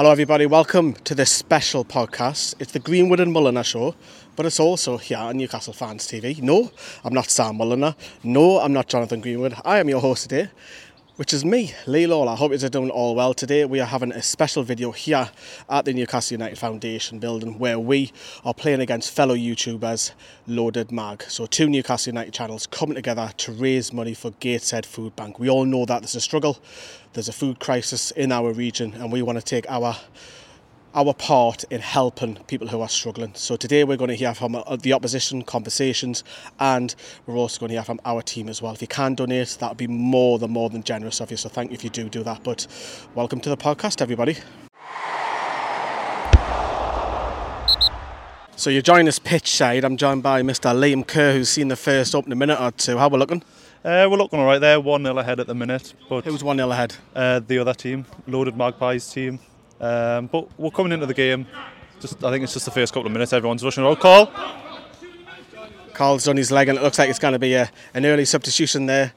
Hello, everybody. Welcome to this special podcast. It's the Greenwood and Mulliner show, but it's also here on Newcastle Fans TV. No, I'm not Sam Mulliner. No, I'm not Jonathan Greenwood. I am your host today, which is me, Lee Lawler. I hope you're doing all well today. We are having a special video here at the Newcastle United Foundation building where we are playing against fellow YouTubers Loaded Mag. So, two Newcastle United channels coming together to raise money for Gateshead Food Bank. We all know that there's a struggle, there's a food crisis in our region, and we want to take our our part in helping people who are struggling. So today we're going to hear from uh, the opposition conversations and we're also going to hear from our team as well. If you can donate, that would be more than more than generous of you. So thank you if you do do that. But welcome to the podcast, everybody. So you're joining us pitch side. I'm joined by Mr. Liam Kerr, who's seen the first opening minute or two. How we're looking? Uh, we're looking all right there, 1 0 ahead at the minute. But Who's 1 0 ahead? uh, the other team, Loaded Magpies team. Um, but we're coming into the game. Just, I think it's just the first couple of minutes. Everyone's rushing around. Call. Carl's done his leg and it looks like it's going to be a, an early substitution there.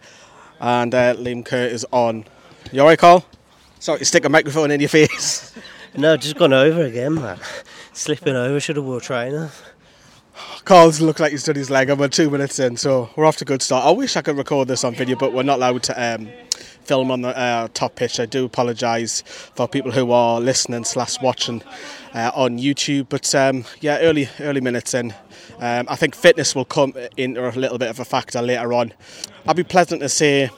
And uh, Liam Kerr is on. You alright, Carl? Sorry to stick a microphone in your face. No, just gone over again, man. Slipping over, should have wore trainer. Carl's looked like he's done his leg and we're two minutes in, so we're off to a good start. I wish I could record this on video, but we're not allowed to um, film on the uh, top pitch. I do apologise for people who are listening slash watching uh, on YouTube. But um, yeah, early early minutes in. Um, I think fitness will come into a little bit of a factor later on. I'd be pleasant to see.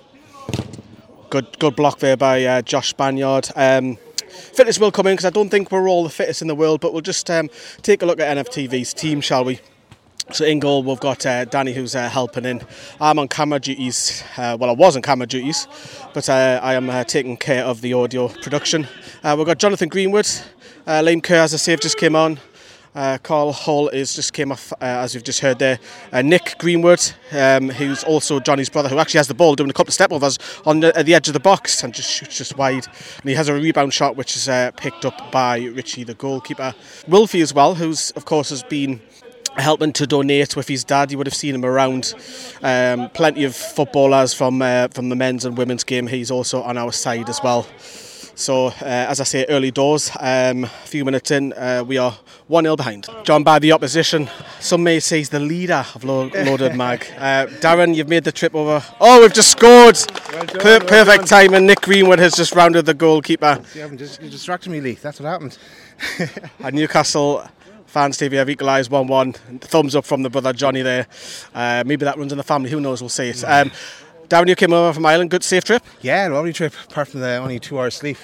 good good block there by uh, Josh Banyard. Um, fitness will come in because I don't think we're all the fittest in the world, but we'll just um, take a look at NFTV's team, shall we? So in goal we've got uh, Danny who's uh, helping in. I'm on camera duties. Uh, well, I was on camera duties, but uh, I am uh, taking care of the audio production. Uh, we've got Jonathan Greenwood, Liam Kerr as I say just came on. Carl Hall is just came off as you've just heard there. Nick Greenwood, um, who's also Johnny's brother, who actually has the ball doing a couple of step overs on the, at the edge of the box and just shoots just wide. And he has a rebound shot which is picked up by Richie, the goalkeeper. Wilfie as well, who's of course has been helping to donate with his dad. You would have seen him around. Um, plenty of footballers from uh, from the men's and women's game. He's also on our side as well. So, uh, as I say, early doors. Um, a few minutes in, uh, we are 1 0 behind. Joined by the opposition. Some may say he's the leader of Lo- Loaded Mag. Uh, Darren, you've made the trip over. Oh, we've just scored! Per- perfect time, and Nick Greenwood has just rounded the goalkeeper. You haven't just you distracted me, Lee. That's what happened. At Newcastle Fans TV have equalised 1 1. Thumbs up from the brother Johnny there. Uh, maybe that runs in the family, who knows? We'll see it. Um, Darren, you came over from Ireland. Good, safe trip. Yeah, lovely trip. Apart from the only two hours sleep,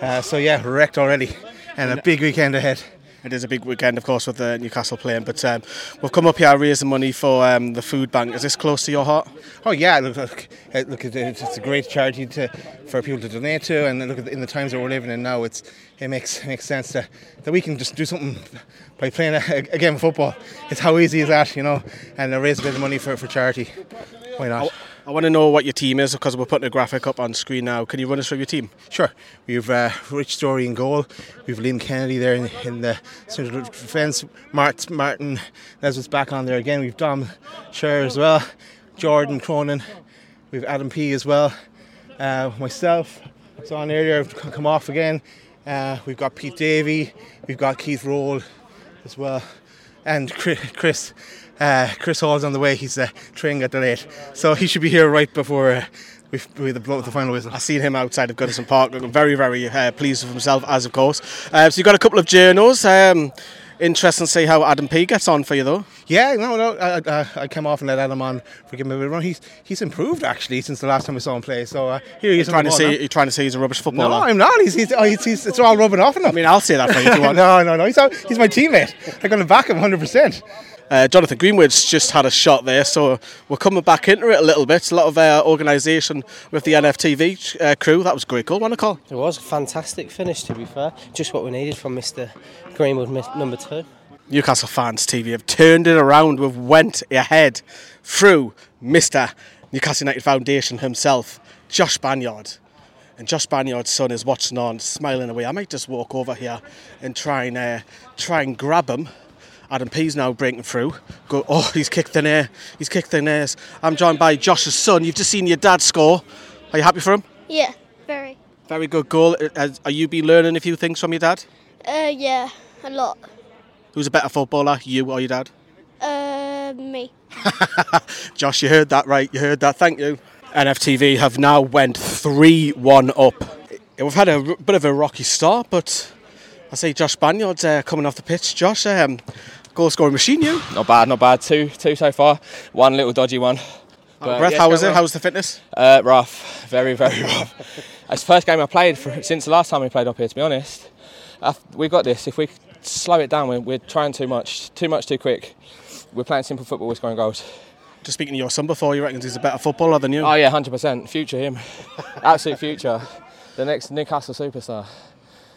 Uh, so yeah, wrecked already, and a big weekend ahead. It is a big weekend, of course, with the Newcastle playing. But um, we've come up here raising money for um, the food bank. Is this close to your heart? Oh yeah, look, look, uh, look it's it's a great charity to for people to donate to, and look at the, in the times that we're living in now, it's it makes makes sense to, that we can just do something by playing a, a game of football. It's how easy is that, you know, and uh, raise a bit of money for for charity. Why not? I want to know what your team is because we're putting a graphic up on screen now. Can you run us through your team? Sure. We've uh, Rich Story in goal. We've Liam Kennedy there in, in the central defence. Mart, Martin Nesbitt's back on there again. We've Dom Sher as well. Jordan Cronin. We've Adam P as well. Uh, myself. I was on earlier. I've come off again. Uh, we've got Pete Davey. We've got Keith Roll as well. And Chris. Chris uh, Chris Hall's on the way. He's uh, training at the late, so he should be here right before uh, we we the blow the final whistle. I seen him outside of Goodison Park, looking very, very uh, pleased with himself, as of course. Uh, so you've got a couple of journos. Um, interesting to see how Adam P gets on for you, though. Yeah, no, no. I, I, I came off and let Adam on for giving him a bit of run. He's he's improved actually since the last time we saw him play. So uh, here he is. Trying to say, you're trying to say he's a rubbish footballer. No, I'm not. He's, he's, oh, he's, he's it's all rubbing off on him. I mean, I'll say that for you you no, no, no. He's, he's my teammate. I'm going to back him 100. percent Uh, Jonathan Greenwood's just had a shot there, so we're coming back into it a little bit. A lot of uh, organisation with the NFTV uh, crew. That was a great goal. What a call. It was a fantastic finish, to be fair. Just what we needed from Mr. Greenwood, number two. Newcastle Fans TV have turned it around. We've went ahead through Mr. Newcastle United Foundation himself, Josh Banyard. And Josh Banyard's son is watching on, smiling away. I might just walk over here and try and uh, try and grab him. Adam P's now breaking through. Go! Oh, he's kicked in air. He's kicked in air. I'm joined by Josh's son. You've just seen your dad score. Are you happy for him? Yeah, very. Very good goal. Uh, Are you been learning a few things from your dad? Uh, yeah, a lot. Who's a better footballer, you or your dad? Uh, me. Josh, you heard that right. You heard that. Thank you. NFTV have now went 3-1 up. We've had a bit of a rocky start, but I see Josh Banyard's uh, coming off the pitch. Josh, um, goal scoring machine, you. Not bad, not bad. Two, two so far. One little dodgy one. But, Breath, yeah, how was it? How was the fitness? Uh, rough, very, very rough. it's the first game I played for, since the last time we played up here. To be honest, we've got this. If we slow it down, we're, we're trying too much, too much, too quick. We're playing simple football. We're scoring goals. Just speaking to your son before, you reckon he's a better footballer than you? Oh yeah, hundred percent. Future him, absolute future. The next Newcastle superstar,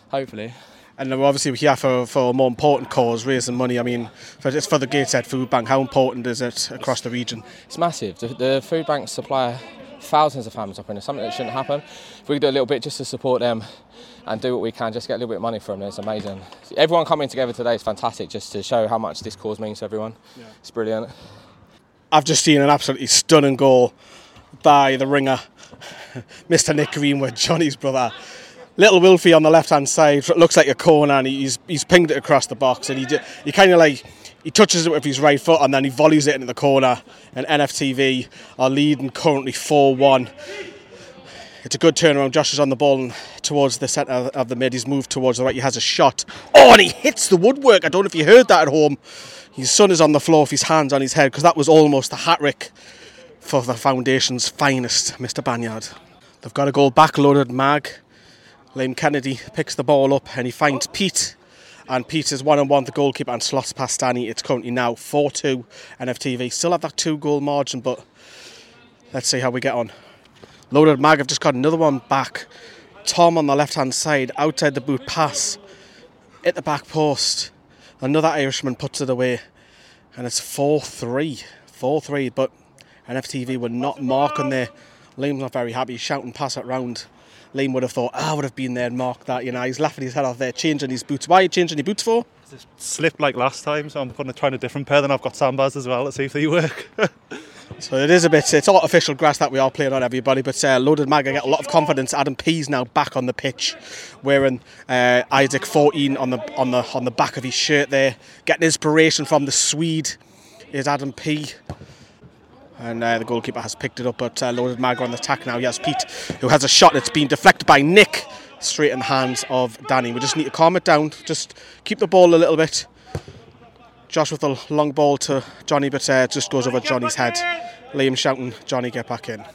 hopefully. And then we're obviously here for, for a more important cause, raising money. I mean, for, it's for the Gateshead Food Bank. How important is it across the region? It's massive. The, the food banks supply thousands of families up in there. Something that shouldn't happen. If we could do a little bit just to support them and do what we can, just get a little bit of money from them, it's amazing. Everyone coming together today is fantastic, just to show how much this cause means to everyone. It's brilliant. I've just seen an absolutely stunning goal by the ringer, Mr. Nick Greenwood, Johnny's brother. Little Wilfie on the left hand side looks like a corner, and he's he's pinged it across the box, and he he kind of like he touches it with his right foot, and then he volleys it into the corner. And NFTV are leading currently four one. It's a good turnaround. Josh is on the ball and towards the centre of the mid. He's moved towards the right. He has a shot. Oh, and he hits the woodwork. I don't know if you heard that at home. His son is on the floor with his hands on his head because that was almost a hat trick for the foundation's finest, Mr. Banyard. They've got a goal back loaded mag. Liam Kennedy picks the ball up and he finds Pete. And Pete is one on one the goalkeeper and slots past Danny. It's currently now 4 2 NFTV. Still have that two goal margin, but let's see how we get on. Loaded mag have just got another one back. Tom on the left hand side, outside the boot pass, at the back post. Another Irishman puts it away, and it's 4 3. 4 3, but NFTV were not marking there. Liam's not very happy, shouting, pass it round. Liam would have thought, "Ah, I would have been there and marked that. You know, he's laughing his head off there, changing his boots. Why are you changing your boots for? Slipped like last time, so I'm going to try a different pair. Then I've got sandbars as well. Let's see if they work. So it is a bit, it's artificial grass that we are playing on, everybody. But uh, Loaded Mag, I get a lot of confidence. Adam P's now back on the pitch, wearing uh, Isak 14 on the on the on the back of his shirt there, getting inspiration from the Swede. Is Adam P. And uh, the goalkeeper has picked it up, but uh, Loaded Mag on the attack now. He has Pete, who has a shot that's been deflected by Nick, straight in the hands of Danny. We just need to calm it down, just keep the ball a little bit. Josh with a long ball to Johnny, but uh, just goes over Johnny's head. Liam shouting, Johnny, get back in.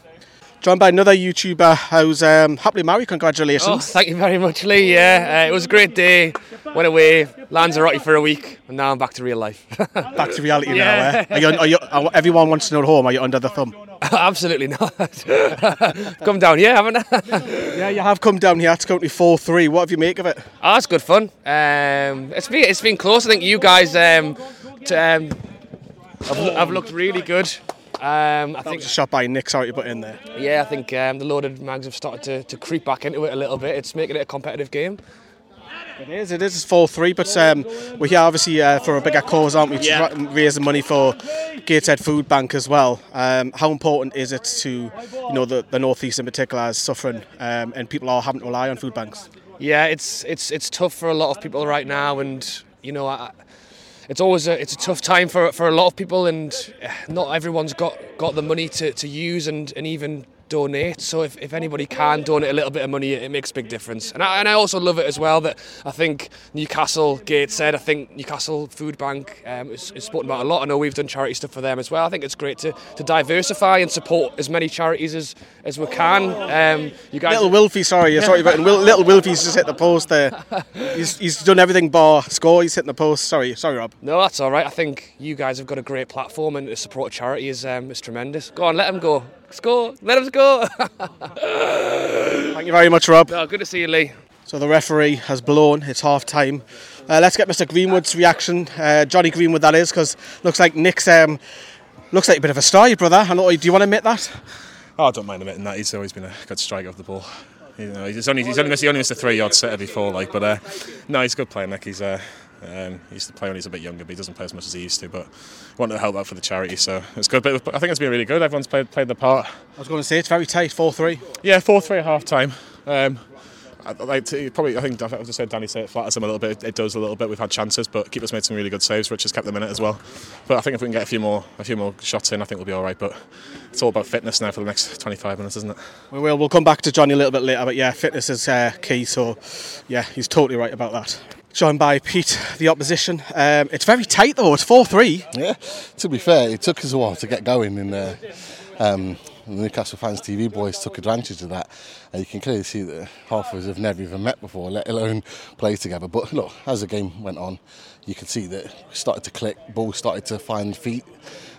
Joined by another YouTuber who's um, happily married. Congratulations. Oh, thank you very much, Lee. Yeah, uh, it was a great day. Went away, Lanzarote for a week, and now I'm back to real life. Back to reality Yeah. now. Eh? Are you, are you, are, everyone wants to know at home. Are you under the thumb? Absolutely not. Come down here, haven't I? Yeah, you have come down here. It's currently 4 3. What have you make of it? Oh, it's good fun. Um, it's been it's been close. I think you guys um, t- um, have, have looked really good. Um, I That think was a shot by Nick. Sorry to put in there. yeah, I think um, the loaded mags have started to, to creep back into it a little bit. It's making it a competitive game. It is. It is. It's 4 3. But um, we're here obviously uh, for a bigger cause, aren't we? Yeah. ra- raising money for Gateshead Food Bank as well. Um, how important is it to, you know, the, the North East in particular is suffering um, and people are having to rely on food banks? Yeah, it's it's it's tough for a lot of people right now, and you know, I, it's always a it's a tough time for for a lot of people, and eh, not everyone's got got the money to, to use and, and even donate. So if, if anybody can donate a little bit of money, it, makes a big difference. And I, and I also love it as well that I think Newcastle Gateshead. I think Newcastle Food Bank um, is, is spoken about a lot. I know we've done charity stuff for them as well. I think it's great to, to diversify and support as many charities as, as we can. Um, you guys. Little Wilfie, sorry, sorry, but Wil- little Wilfie's just hit the post there. He's, he's done everything bar score. He's hitting the post. Sorry, sorry, Rob. No, that's all right. I think you guys have got a great platform, and to support a charity is um, is tremendous. Go on, let them go. Score. Let them go. Thank you very much, Rob. no, good to see you, Lee. So the referee has blown. It's half time. Uh, let's get Mr. Greenwood's reaction. Uh, Johnny Greenwood, that is, because looks like Nick's um, looks like a bit of a star, your brother. I know, do you want to admit that? Oh, I don't mind admitting that. He's always been a good striker of the ball. You know, he's only he's only missed, he only missed a three-yard setter before, like, but uh, no, he's a good player. Nick, he's uh, um, he used to play when he's a bit younger, but he doesn't play as much as he used to. But wanted to help out for the charity, so it's good. But I think it's been really good. Everyone's played played their part. I was going to say it's very tight, four three. Yeah, four three at half time. Um, I, like to, probably, I think I just said Danny said it flatters him a little bit. It does a little bit. We've had chances, but keeper's made some really good saves. Rich has kept them in it as well. But I think if we can get a few more, a few more shots in, I think we'll be all right. But it's all about fitness now for the next 25 minutes, isn't it? We will. We'll come back to Johnny a little bit later, but yeah, fitness is uh, key. So yeah, he's totally right about that. Joined by Pete, the opposition. Um, it's very tight though. It's four three. Yeah. To be fair, it took us a while to get going, and uh, um, the Newcastle fans TV boys took advantage of that. And you can clearly see that half of us have never even met before, let alone play together. But look, as the game went on, you could see that we started to click, ball started to find feet.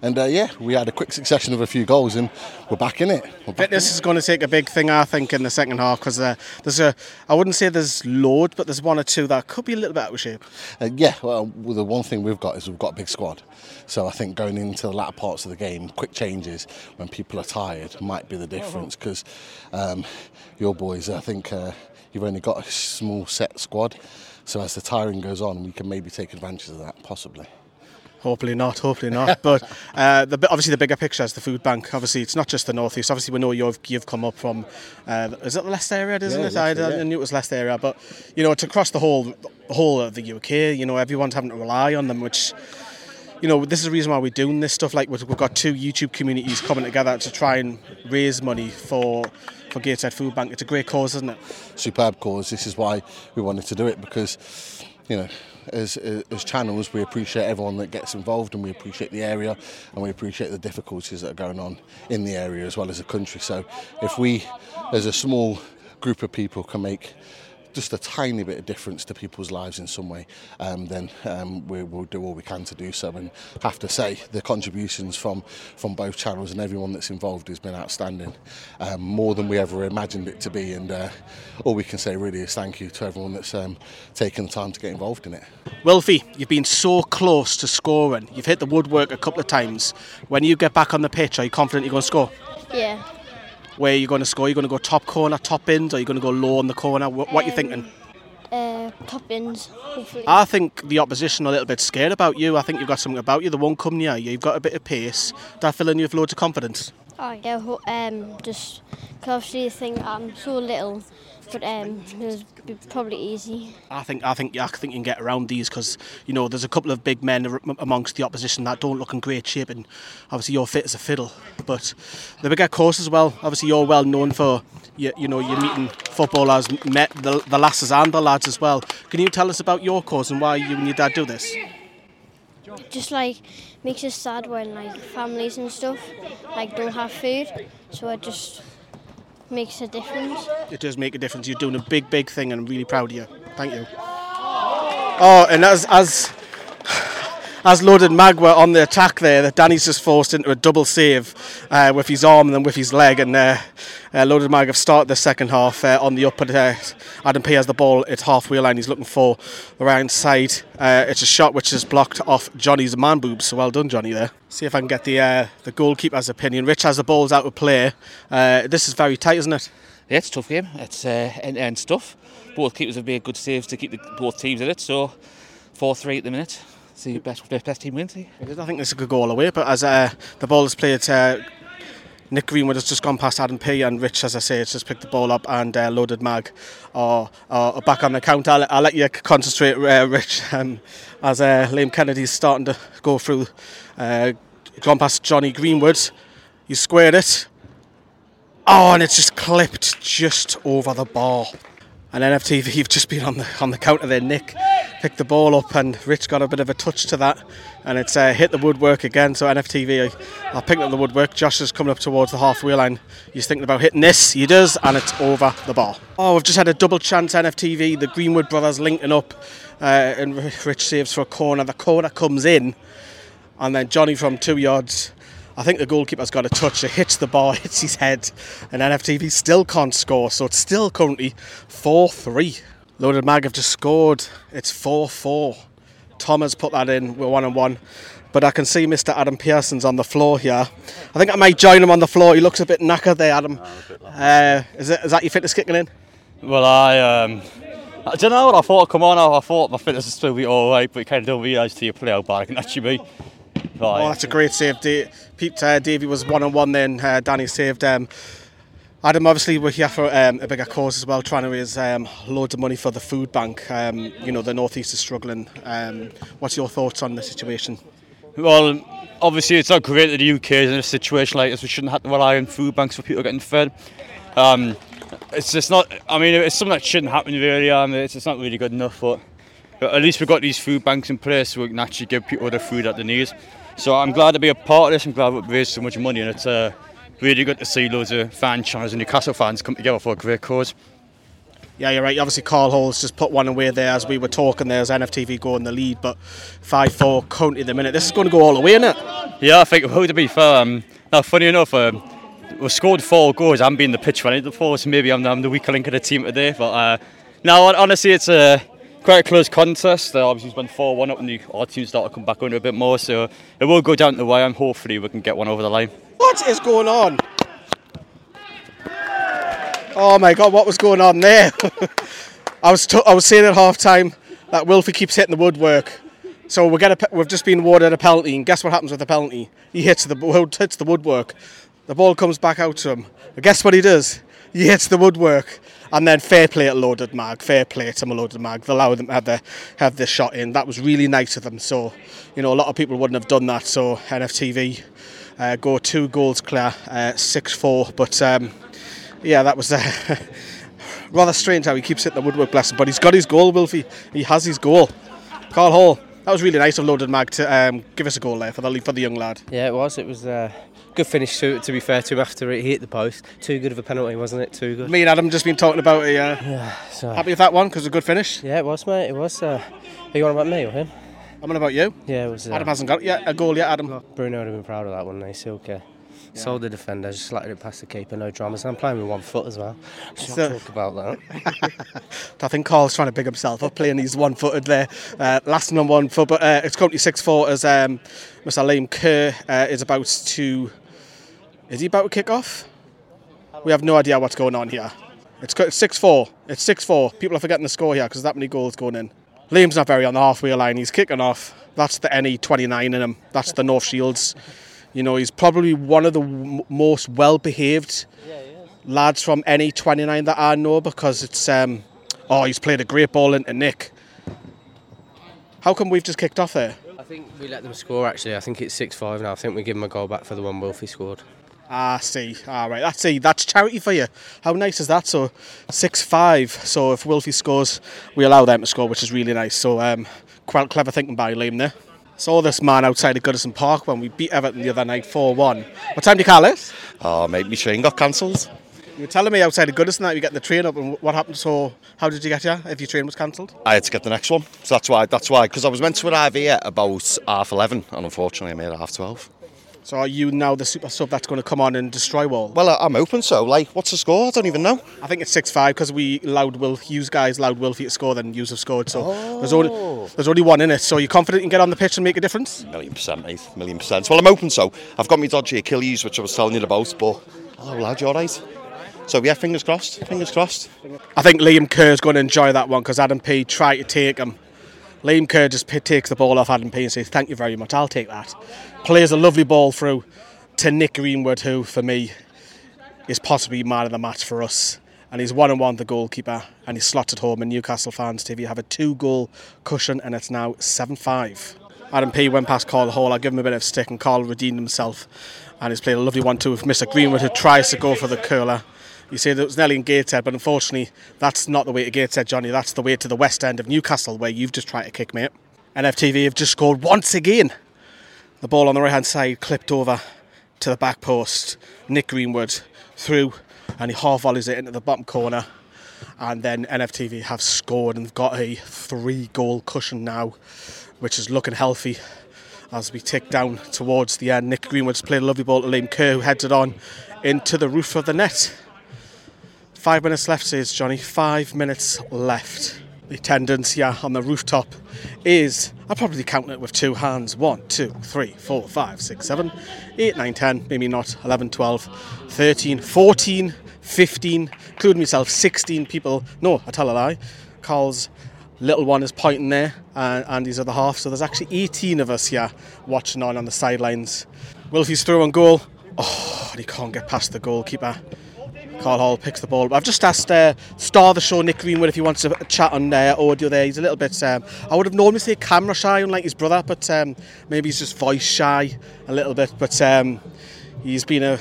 And uh, yeah, we had a quick succession of a few goals, and we're back in it. We're back Fitness is going to take a big thing, I think, in the second half because uh, there's a. I wouldn't say there's load, but there's one or two that could be a little bit out of shape. Uh, yeah, well, well, the one thing we've got is we've got a big squad. So I think going into the latter parts of the game, quick changes when people are tired might be the difference because um, your boys, I think uh, you've only got a small set squad. So as the tiring goes on, we can maybe take advantage of that, possibly. Hopefully not, hopefully not. but uh, the, obviously the bigger picture is the food bank. Obviously it's not just the northeast. Obviously we know you've you've come up from uh, is it the Leicester area, isn't Yeah, it? I, yeah. I knew it was Leicester area, but you know it's across the whole whole of the UK. You know everyone's having to rely on them, which you know this is the reason why we're doing this stuff. Like we've we've got two YouTube communities coming together to try and raise money for for Gateshead Food Bank. It's a great cause, isn't it? superb cause. This is why we wanted to do it because, you know, as, as channels, we appreciate everyone that gets involved and we appreciate the area and we appreciate the difficulties that are going on in the area as well as the country. So if we, as a small group of people, can make just a tiny bit of difference to people's lives in some way, um, then um, we will do all we can to do so. And have to say, the contributions from from both channels and everyone that's involved has been outstanding, um, more than we ever imagined it to be. And uh, all we can say really is thank you to everyone that's um, taken the time to get involved in it. Wilfie, you've been so close to scoring. You've hit the woodwork a couple of times. When you get back on the pitch, are you confident you're going to score? Yeah. Where you're going to score? You're going to go top corner, top bins, or you're going to go low on the corner? What, what are you thinking? Uh, top ends, hopefully. I think the opposition are a little bit scared about you. I think you've got something about you. They won't come near you. You've got a bit of pace. That filling you with loads of confidence. Oh, yeah, um, just cause obviously the thing I'm so little, but um, it was probably easy. I think I think I think you can get around these because you know there's a couple of big men amongst the opposition that don't look in great shape, and obviously you're fit as a fiddle. But the bigger course as well. Obviously you're well known for you, you know you're meeting footballers, met the, the lasses and the lads as well. Can you tell us about your course and why you and your dad do this? Just like makes us sad when like families and stuff like don't have food, so it just makes a difference. It does make a difference. You're doing a big, big thing, and I'm really proud of you. Thank you. Oh, and as as as loaded mag were on the attack there, that Danny's just forced into a double save uh, with his arm and then with his leg, and uh, uh, loaded mag have started the second half uh, on the up. Uh, Adam P has the ball at halfway line. He's looking for the right side. Uh, it's a shot which is blocked off Johnny's man boobs. So well done, Johnny. There. See if I can get the uh, the goalkeeper's opinion. Rich has the balls out of play. Uh, this is very tight, isn't it? Yeah, it's a tough game. It's uh, end-to-end stuff. Both keepers have made good saves to keep the, both teams in it. So, four-three at the minute. See best best, best team wins. I think this could go all the way, but as uh, the ball is played, uh, Nick Greenwood has just gone past Adam P, and Rich, as I say, has just picked the ball up, and uh, Loaded Mag are, are back on the count. I'll, I'll let you concentrate, uh, Rich, um, as uh, Liam Kennedy's starting to go through. Uh, gone past Johnny Greenwood, he squared it. Oh, and it's just clipped just over the bar. And NFTV have just been on the on the counter there. Nick picked the ball up, and Rich got a bit of a touch to that, and it's uh, hit the woodwork again. So NFTV are picking up the woodwork. Josh is coming up towards the halfway line. He's thinking about hitting this. He does, and it's over the bar. Oh, we've just had a double chance. NFTV, the Greenwood brothers linking up, uh, and Rich saves for a corner. The corner comes in, and then Johnny from two yards. I think the goalkeeper's got a touch. It hits the bar, hits his head, and NFTV still can't score. So it's still currently 4 3. Loaded Mag have just scored. It's 4 4. Tom has put that in. We're 1 and 1. But I can see Mr. Adam Pearson's on the floor here. I think I might join him on the floor. He looks a bit knackered there, Adam. Uh, is, it, is that your fitness kicking in? Well, I um, I don't know. I thought, come on, I, I thought my fitness would still be all right, but you kind of don't realise till you play how bad it can actually be. Oh, that's a great save. Da- Pete uh, was one on one then. Uh, Danny saved um, Adam, obviously we're here for um, a bigger cause as well, trying to raise um, loads of money for the food bank. Um, you know, the northeast is struggling. Um, what's your thoughts on the situation? Well, obviously it's not great that the UK is in a situation like this. We shouldn't have to rely on food banks for people getting fed. Um, it's just not. I mean, it's something that shouldn't happen really. Um, it's, it's not really good enough, but, but at least we've got these food banks in place so we can actually give people the food that they need. So I'm glad to be a part of this. I'm glad we've raised so much money, and it's uh, really good to see loads of fan channels and Newcastle fans come together for a great cause. Yeah, you're right. Obviously, Carl Hall's just put one away there as we were talking. There's NFTV going the lead, but 5 4 currently the minute. This is going to go all the way, isn't it? Yeah, I think it will to be fair. Um, now, funny enough, um, we've scored four goals. I'm being the pitch of the four, so maybe I'm, I'm the weaker link of the team today. But uh, no, honestly, it's a quite a close contest. Uh, obviously, been 4 1 up, and the, our team start to come back under a bit more, so it will go down to the wire, and hopefully, we can get one over the line. What is going on? Oh my god, what was going on there? I was t- I was saying at half time that Wilfie keeps hitting the woodwork. So we get a, pe- we've just been awarded a penalty, and guess what happens with the penalty? He hits the hits the woodwork. The ball comes back out to him. But guess what he does? He hits the woodwork, and then fair play at Loaded Mag. Fair play to Loaded Mag. They allow them to have the have shot in. That was really nice of them. So, you know, a lot of people wouldn't have done that. So NFTV uh, go two goals clear, uh, six four. But um, yeah, that was. Uh, rather strange how he keeps hitting the woodwork, bless him. But he's got his goal, Wilfie. He has his goal. Carl Hall, that was really nice of Loaded Mag to um, give us a goal there for the for the young lad. Yeah, it was. It was a good finish to, to be fair to him after he hit the post. Too good of a penalty, wasn't it? Too good. Me and Adam just been talking about it. Uh, Yeah, so happy with that one because a good finish. yeah, it was, mate. It was. Uh, are you on about me or him? I'm on about you. Yeah, it was. Uh, Adam hasn't got yet. A goal yet, Adam. Bruno would have been proud of that one. He's okay. Sold the defender, just slatted it past the keeper, no dramas. I'm playing with one foot as well. Let's So- talk about that. I think Carl's trying to big himself up, playing he's one footed there. Uh, last on one foot, but uh, it's currently 6 4 as um, Mr. Liam Kerr uh, is about to. Is he about to kick off? We have no idea what's going on here. It's 6 4. It's 6 4. People are forgetting the score here because that many goals going in. Liam's not very on the halfway line. He's kicking off. That's the NE 29 in him. That's the North Shields. You know, he's probably one of the w- most well behaved lads from NE 29 that I know because it's. Um, oh, he's played a great ball into Nick. How come we've just kicked off there? I think we let them score actually. I think it's 6 5 now. I think we give them a goal back for the one Wilfie scored. Ah, see. All right, that's see. That's charity for you. How nice is that? So, six five. So if Wilfie scores, we allow them to score, which is really nice. So, um, quite clever thinking by Liam there. Saw this man outside of Goodison Park when we beat Everton the other night, four one. What time do you call it? Oh, mate, my train got cancelled. You were telling me outside of Goodison that you get the train up, and what happened? So, how did you get here if your train was cancelled? I had to get the next one, so that's why. That's why, because I was meant to arrive here about half eleven, and unfortunately, I made it half twelve. So, are you now the super sub that's going to come on and destroy Wall? Well, I'm open. So, like, what's the score? I don't even know. I think it's six five because we allowed Will use guys allowed Wilfie to score, then Hughes have scored. So there's only oh. there's only one in it. So you're confident you can get on the pitch and make a difference? Million percent, mate. Million percent. Well, I'm open. So, I've got my dodgy Achilles, which I was telling you about. But, oh, lad, you're all right. So, yeah, fingers crossed. Fingers crossed. I think Liam Kerr's going to enjoy that one because Adam P tried to take him. Liam Kerr just p- takes the ball off Adam P and says, "Thank you very much. I'll take that." Plays a lovely ball through to Nick Greenwood, who for me is possibly man of the match for us. And he's one and one the goalkeeper, and he's slotted home. And Newcastle fans, TV have a two-goal cushion, and it's now seven-five. Adam P went past Carl Hall. I give him a bit of stick, and Carl redeemed himself, and he's played a lovely one too with Mr. Greenwood, who tries to go for the curler. You say that it was Nelly and Gateshead, but unfortunately, that's not the way to Gateshead, Johnny. That's the way to the west end of Newcastle, where you've just tried to kick, mate. NFTV have just scored once again. The ball on the right hand side clipped over to the back post. Nick Greenwood through, and he half volleys it into the bottom corner. And then NFTV have scored and got a three goal cushion now, which is looking healthy as we tick down towards the end. Nick Greenwood's played a lovely ball to Liam Kerr, who heads it on into the roof of the net. Five minutes left, says Johnny. Five minutes left. The attendance here on the rooftop is, I'll probably count it with two hands. One, two, three, four, five, six, seven, eight, nine, ten, maybe not, 11, 12, 13, 14, 15, including myself, 16 people. No, I tell a lie. Carl's little one is pointing there, and Andy's other half. So there's actually 18 of us here watching on on the sidelines. Wilfie's through on goal. Oh, and he can't get past the goalkeeper. Carl Hall picks the ball. I've just asked uh, star of the show Nick Greenwood if he wants to chat on uh, audio there. He's a little bit. Um, I would have normally say camera shy, unlike his brother, but um, maybe he's just voice shy a little bit. But um, he's been a,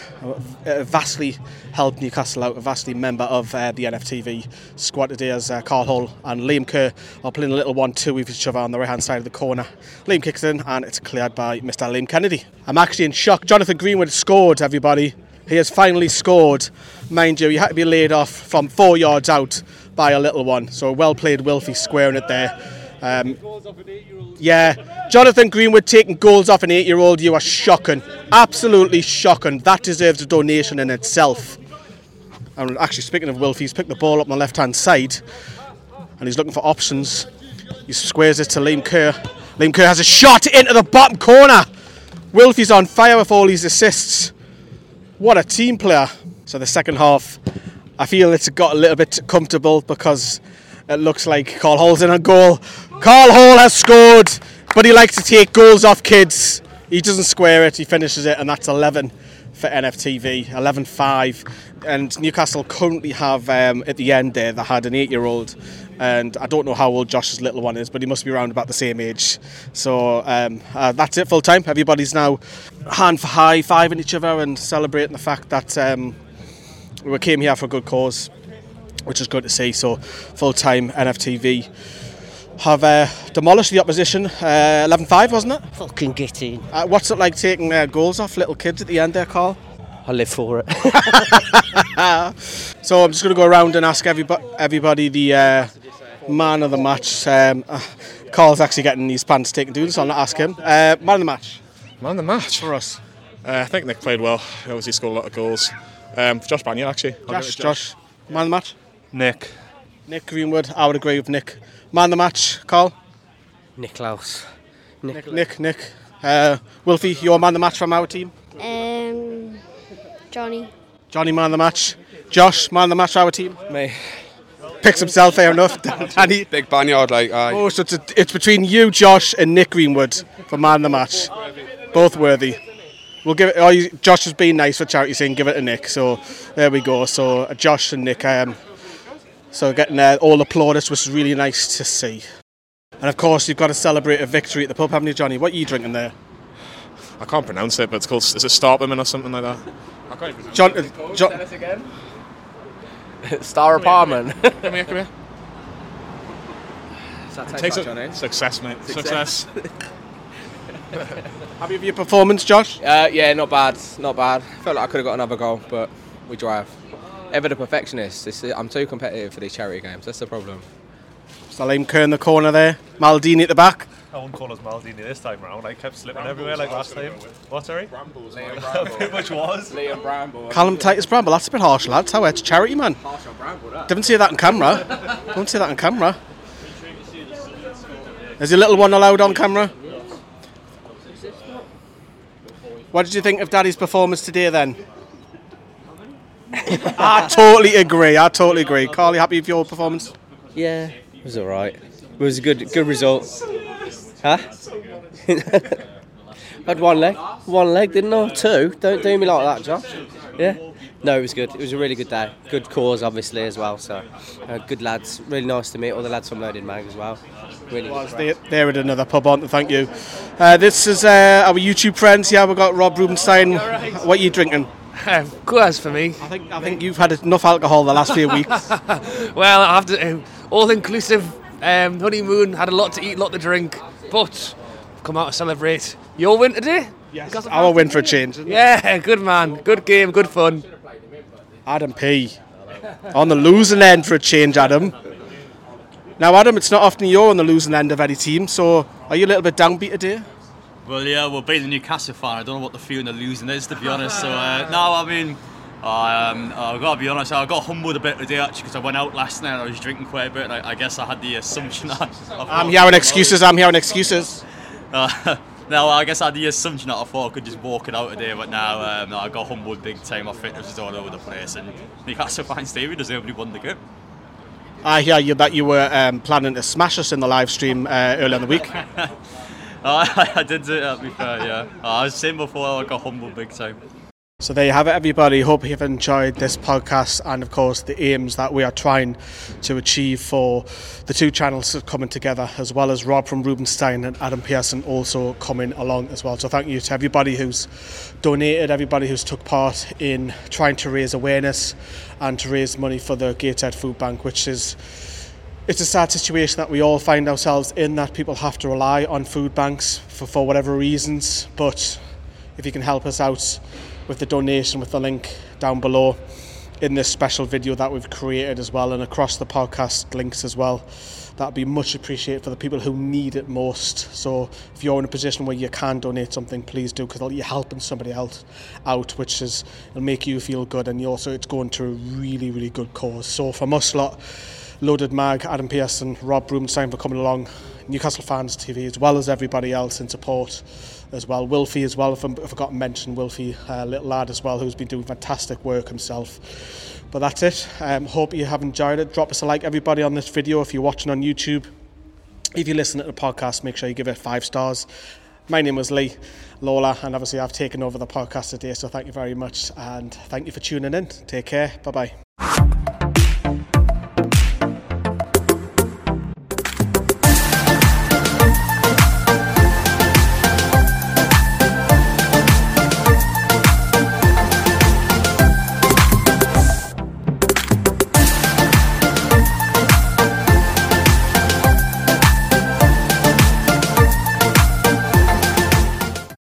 a vastly helped Newcastle out, a vastly member of uh, the NFTV squad today as uh, Carl Hall and Liam Kerr are playing a little one-two with each other on the right-hand side of the corner. Liam kicks in and it's cleared by Mr. Liam Kennedy. I'm actually in shock. Jonathan Greenwood scored, everybody. He has finally scored. Mind you, he had to be laid off from four yards out by a little one. So well played, Wilfie, squaring it there. Um, yeah, Jonathan Greenwood taking goals off an eight-year-old. You are shocking, absolutely shocking. That deserves a donation in itself. And actually, speaking of Wilfie, he's picked the ball up on the left-hand side, and he's looking for options. He squares it to Liam Kerr. Liam Kerr has a shot into the bottom corner. Wilfie's on fire with all his assists. What a team player. So the second half, I feel it's got a little bit comfortable because it looks like Carl Hall's in a goal. Carl Hall has scored, but he likes to take goals off kids. He doesn't square it, he finishes it, and that's 11 for NFTV, 11 5. And Newcastle currently have, um, at the end there, they had an eight year old. And I don't know how old Josh's little one is, but he must be around about the same age. So um, uh, that's it, full time. Everybody's now hand for high fiving each other and celebrating the fact that um, we came here for a good cause, which is good to see. So, full time NFTV have uh, demolished the opposition. Uh, 11 5, wasn't it? Fucking get in. Uh, what's it like taking uh, goals off little kids at the end there, Carl? I live for it. so I'm just going to go around and ask everybody, everybody the uh, man of the match. Um, uh, Carl's actually getting his pants taken down, so I'll not ask him. Uh, man of the match. Man of the match for us. Uh, I think Nick played well. He obviously scored a lot of goals. Um, Josh Banyard actually. Josh, Josh, man of the match. Nick. Nick Greenwood. I would agree with Nick. Man of the match. Carl. Niklaus. Nick. Nick. Nick. Nick. Uh, Wilfie, your man of the match from our team. Um, Johnny. Johnny, man of the match. Josh, man of the match for our team. Me. Picks himself, fair enough. Danny. Big Banyard, like, aye. Oh, so it's, a, it's between you, Josh, and Nick Greenwood for man of the match. Both worthy. We'll give it. Oh, you, Josh has been nice for charity, saying give it to Nick. So there we go. So uh, Josh and Nick. Um, so getting uh, all the plaudits, which is really nice to see. And of course, you've got to celebrate a victory at the pub, haven't you, Johnny? What are you drinking there? I can't pronounce it, but it's called. Is it Starperman or something like that? I can't even John, uh, John, again. Star apartment. Come here, come here. Does that Takes taste a- Success, mate. Success. Happy with your performance, Josh? Uh, yeah, not bad, not bad. Felt like I could have got another goal, but we drive. Ever the perfectionist. It's, I'm too competitive for these charity games. That's the problem. Salim Kerr in the corner there. Maldini at the back. I won't call us Maldini this time round. I kept slipping everywhere like last time. What, sorry? Brambles. Pretty much was. Liam Bramble. Callum Titus Bramble. That's a bit harsh, lads. How it's charity, man. Harsh on Bramble, that. Don't say that on camera. Don't say that on camera. Is your little one allowed on camera? What did you think of Daddy's performance today then? I totally agree. I totally agree. Carl, you happy with your performance? Yeah, it was alright. It was a good good result. Huh? had one leg. One leg, didn't I? Two. Don't do me like that, Josh. Yeah. No, it was good. It was a really good day. Good cause, obviously, as well. So, uh, good lads. Really nice to meet all the lads from Loaded Mag as well. Really Was good. they, they're at another pub, aren't they? Thank you. Uh, this is uh, our YouTube friends. Yeah, we've got Rob Rubenstein. What are you drinking? Um, Good for me. I think I think you've had enough alcohol the last few weeks. well, I have to uh, all inclusive um, honeymoon. Had a lot to eat, a lot to drink, but come out to celebrate your win today. Yes, our win for a change. isn't it? Yeah, good man, good game, good fun. Adam P. On the losing end for a change, Adam. Now, Adam, it's not often you're on the losing end of any team, so are you a little bit downbeat today? Well, yeah, well, being a Newcastle fan, I don't know what the feeling of losing is, to be honest. So, uh, no, I mean, um, I've got to be honest, I got humbled a bit today actually because I went out last night and I was drinking quite a bit. And I, I guess I had the assumption that. I I hearing excuses, I'm hearing excuses. Uh, no, I guess I had the assumption that I thought I could just walk it out today, but now um, no, I got humbled big time. My fitness was all over the place, and Newcastle fans, David, deservedly won the game. I hear you that you were um, planning to smash us in the live stream uh, earlier in the week. I, I did do that, to be fair, yeah. I was saying before I got humbled big time. So there you have it, everybody. Hope you've enjoyed this podcast and, of course, the aims that we are trying to achieve for the two channels coming together, as well as Rob from Rubenstein and Adam Pearson also coming along as well. So thank you to everybody who's donated, everybody who's took part in trying to raise awareness and to raise money for the Gateshead Food Bank, which is it's a sad situation that we all find ourselves in that people have to rely on food banks for, for whatever reasons but if you can help us out with the donation with the link down below in this special video that we've created as well and across the podcast links as well. That'd be much appreciated for the people who need it most. So if you're in a position where you can donate something please do because you're helping somebody else out which is it'll make you feel good and you also it's going to a really really good cause. So from us lot Loaded Mag, Adam Pearson, Rob Broomstein for coming along, Newcastle Fans TV, as well as everybody else in support as well. Wilfie as well, if I forgot to mention Wilfie, uh, little lad as well, who's been doing fantastic work himself. But that's it. Um, hope you have enjoyed it. Drop us a like, everybody, on this video if you're watching on YouTube. If you listen to the podcast, make sure you give it five stars. My name was Lee Lawler, and obviously I've taken over the podcast today, so thank you very much and thank you for tuning in. Take care. Bye bye.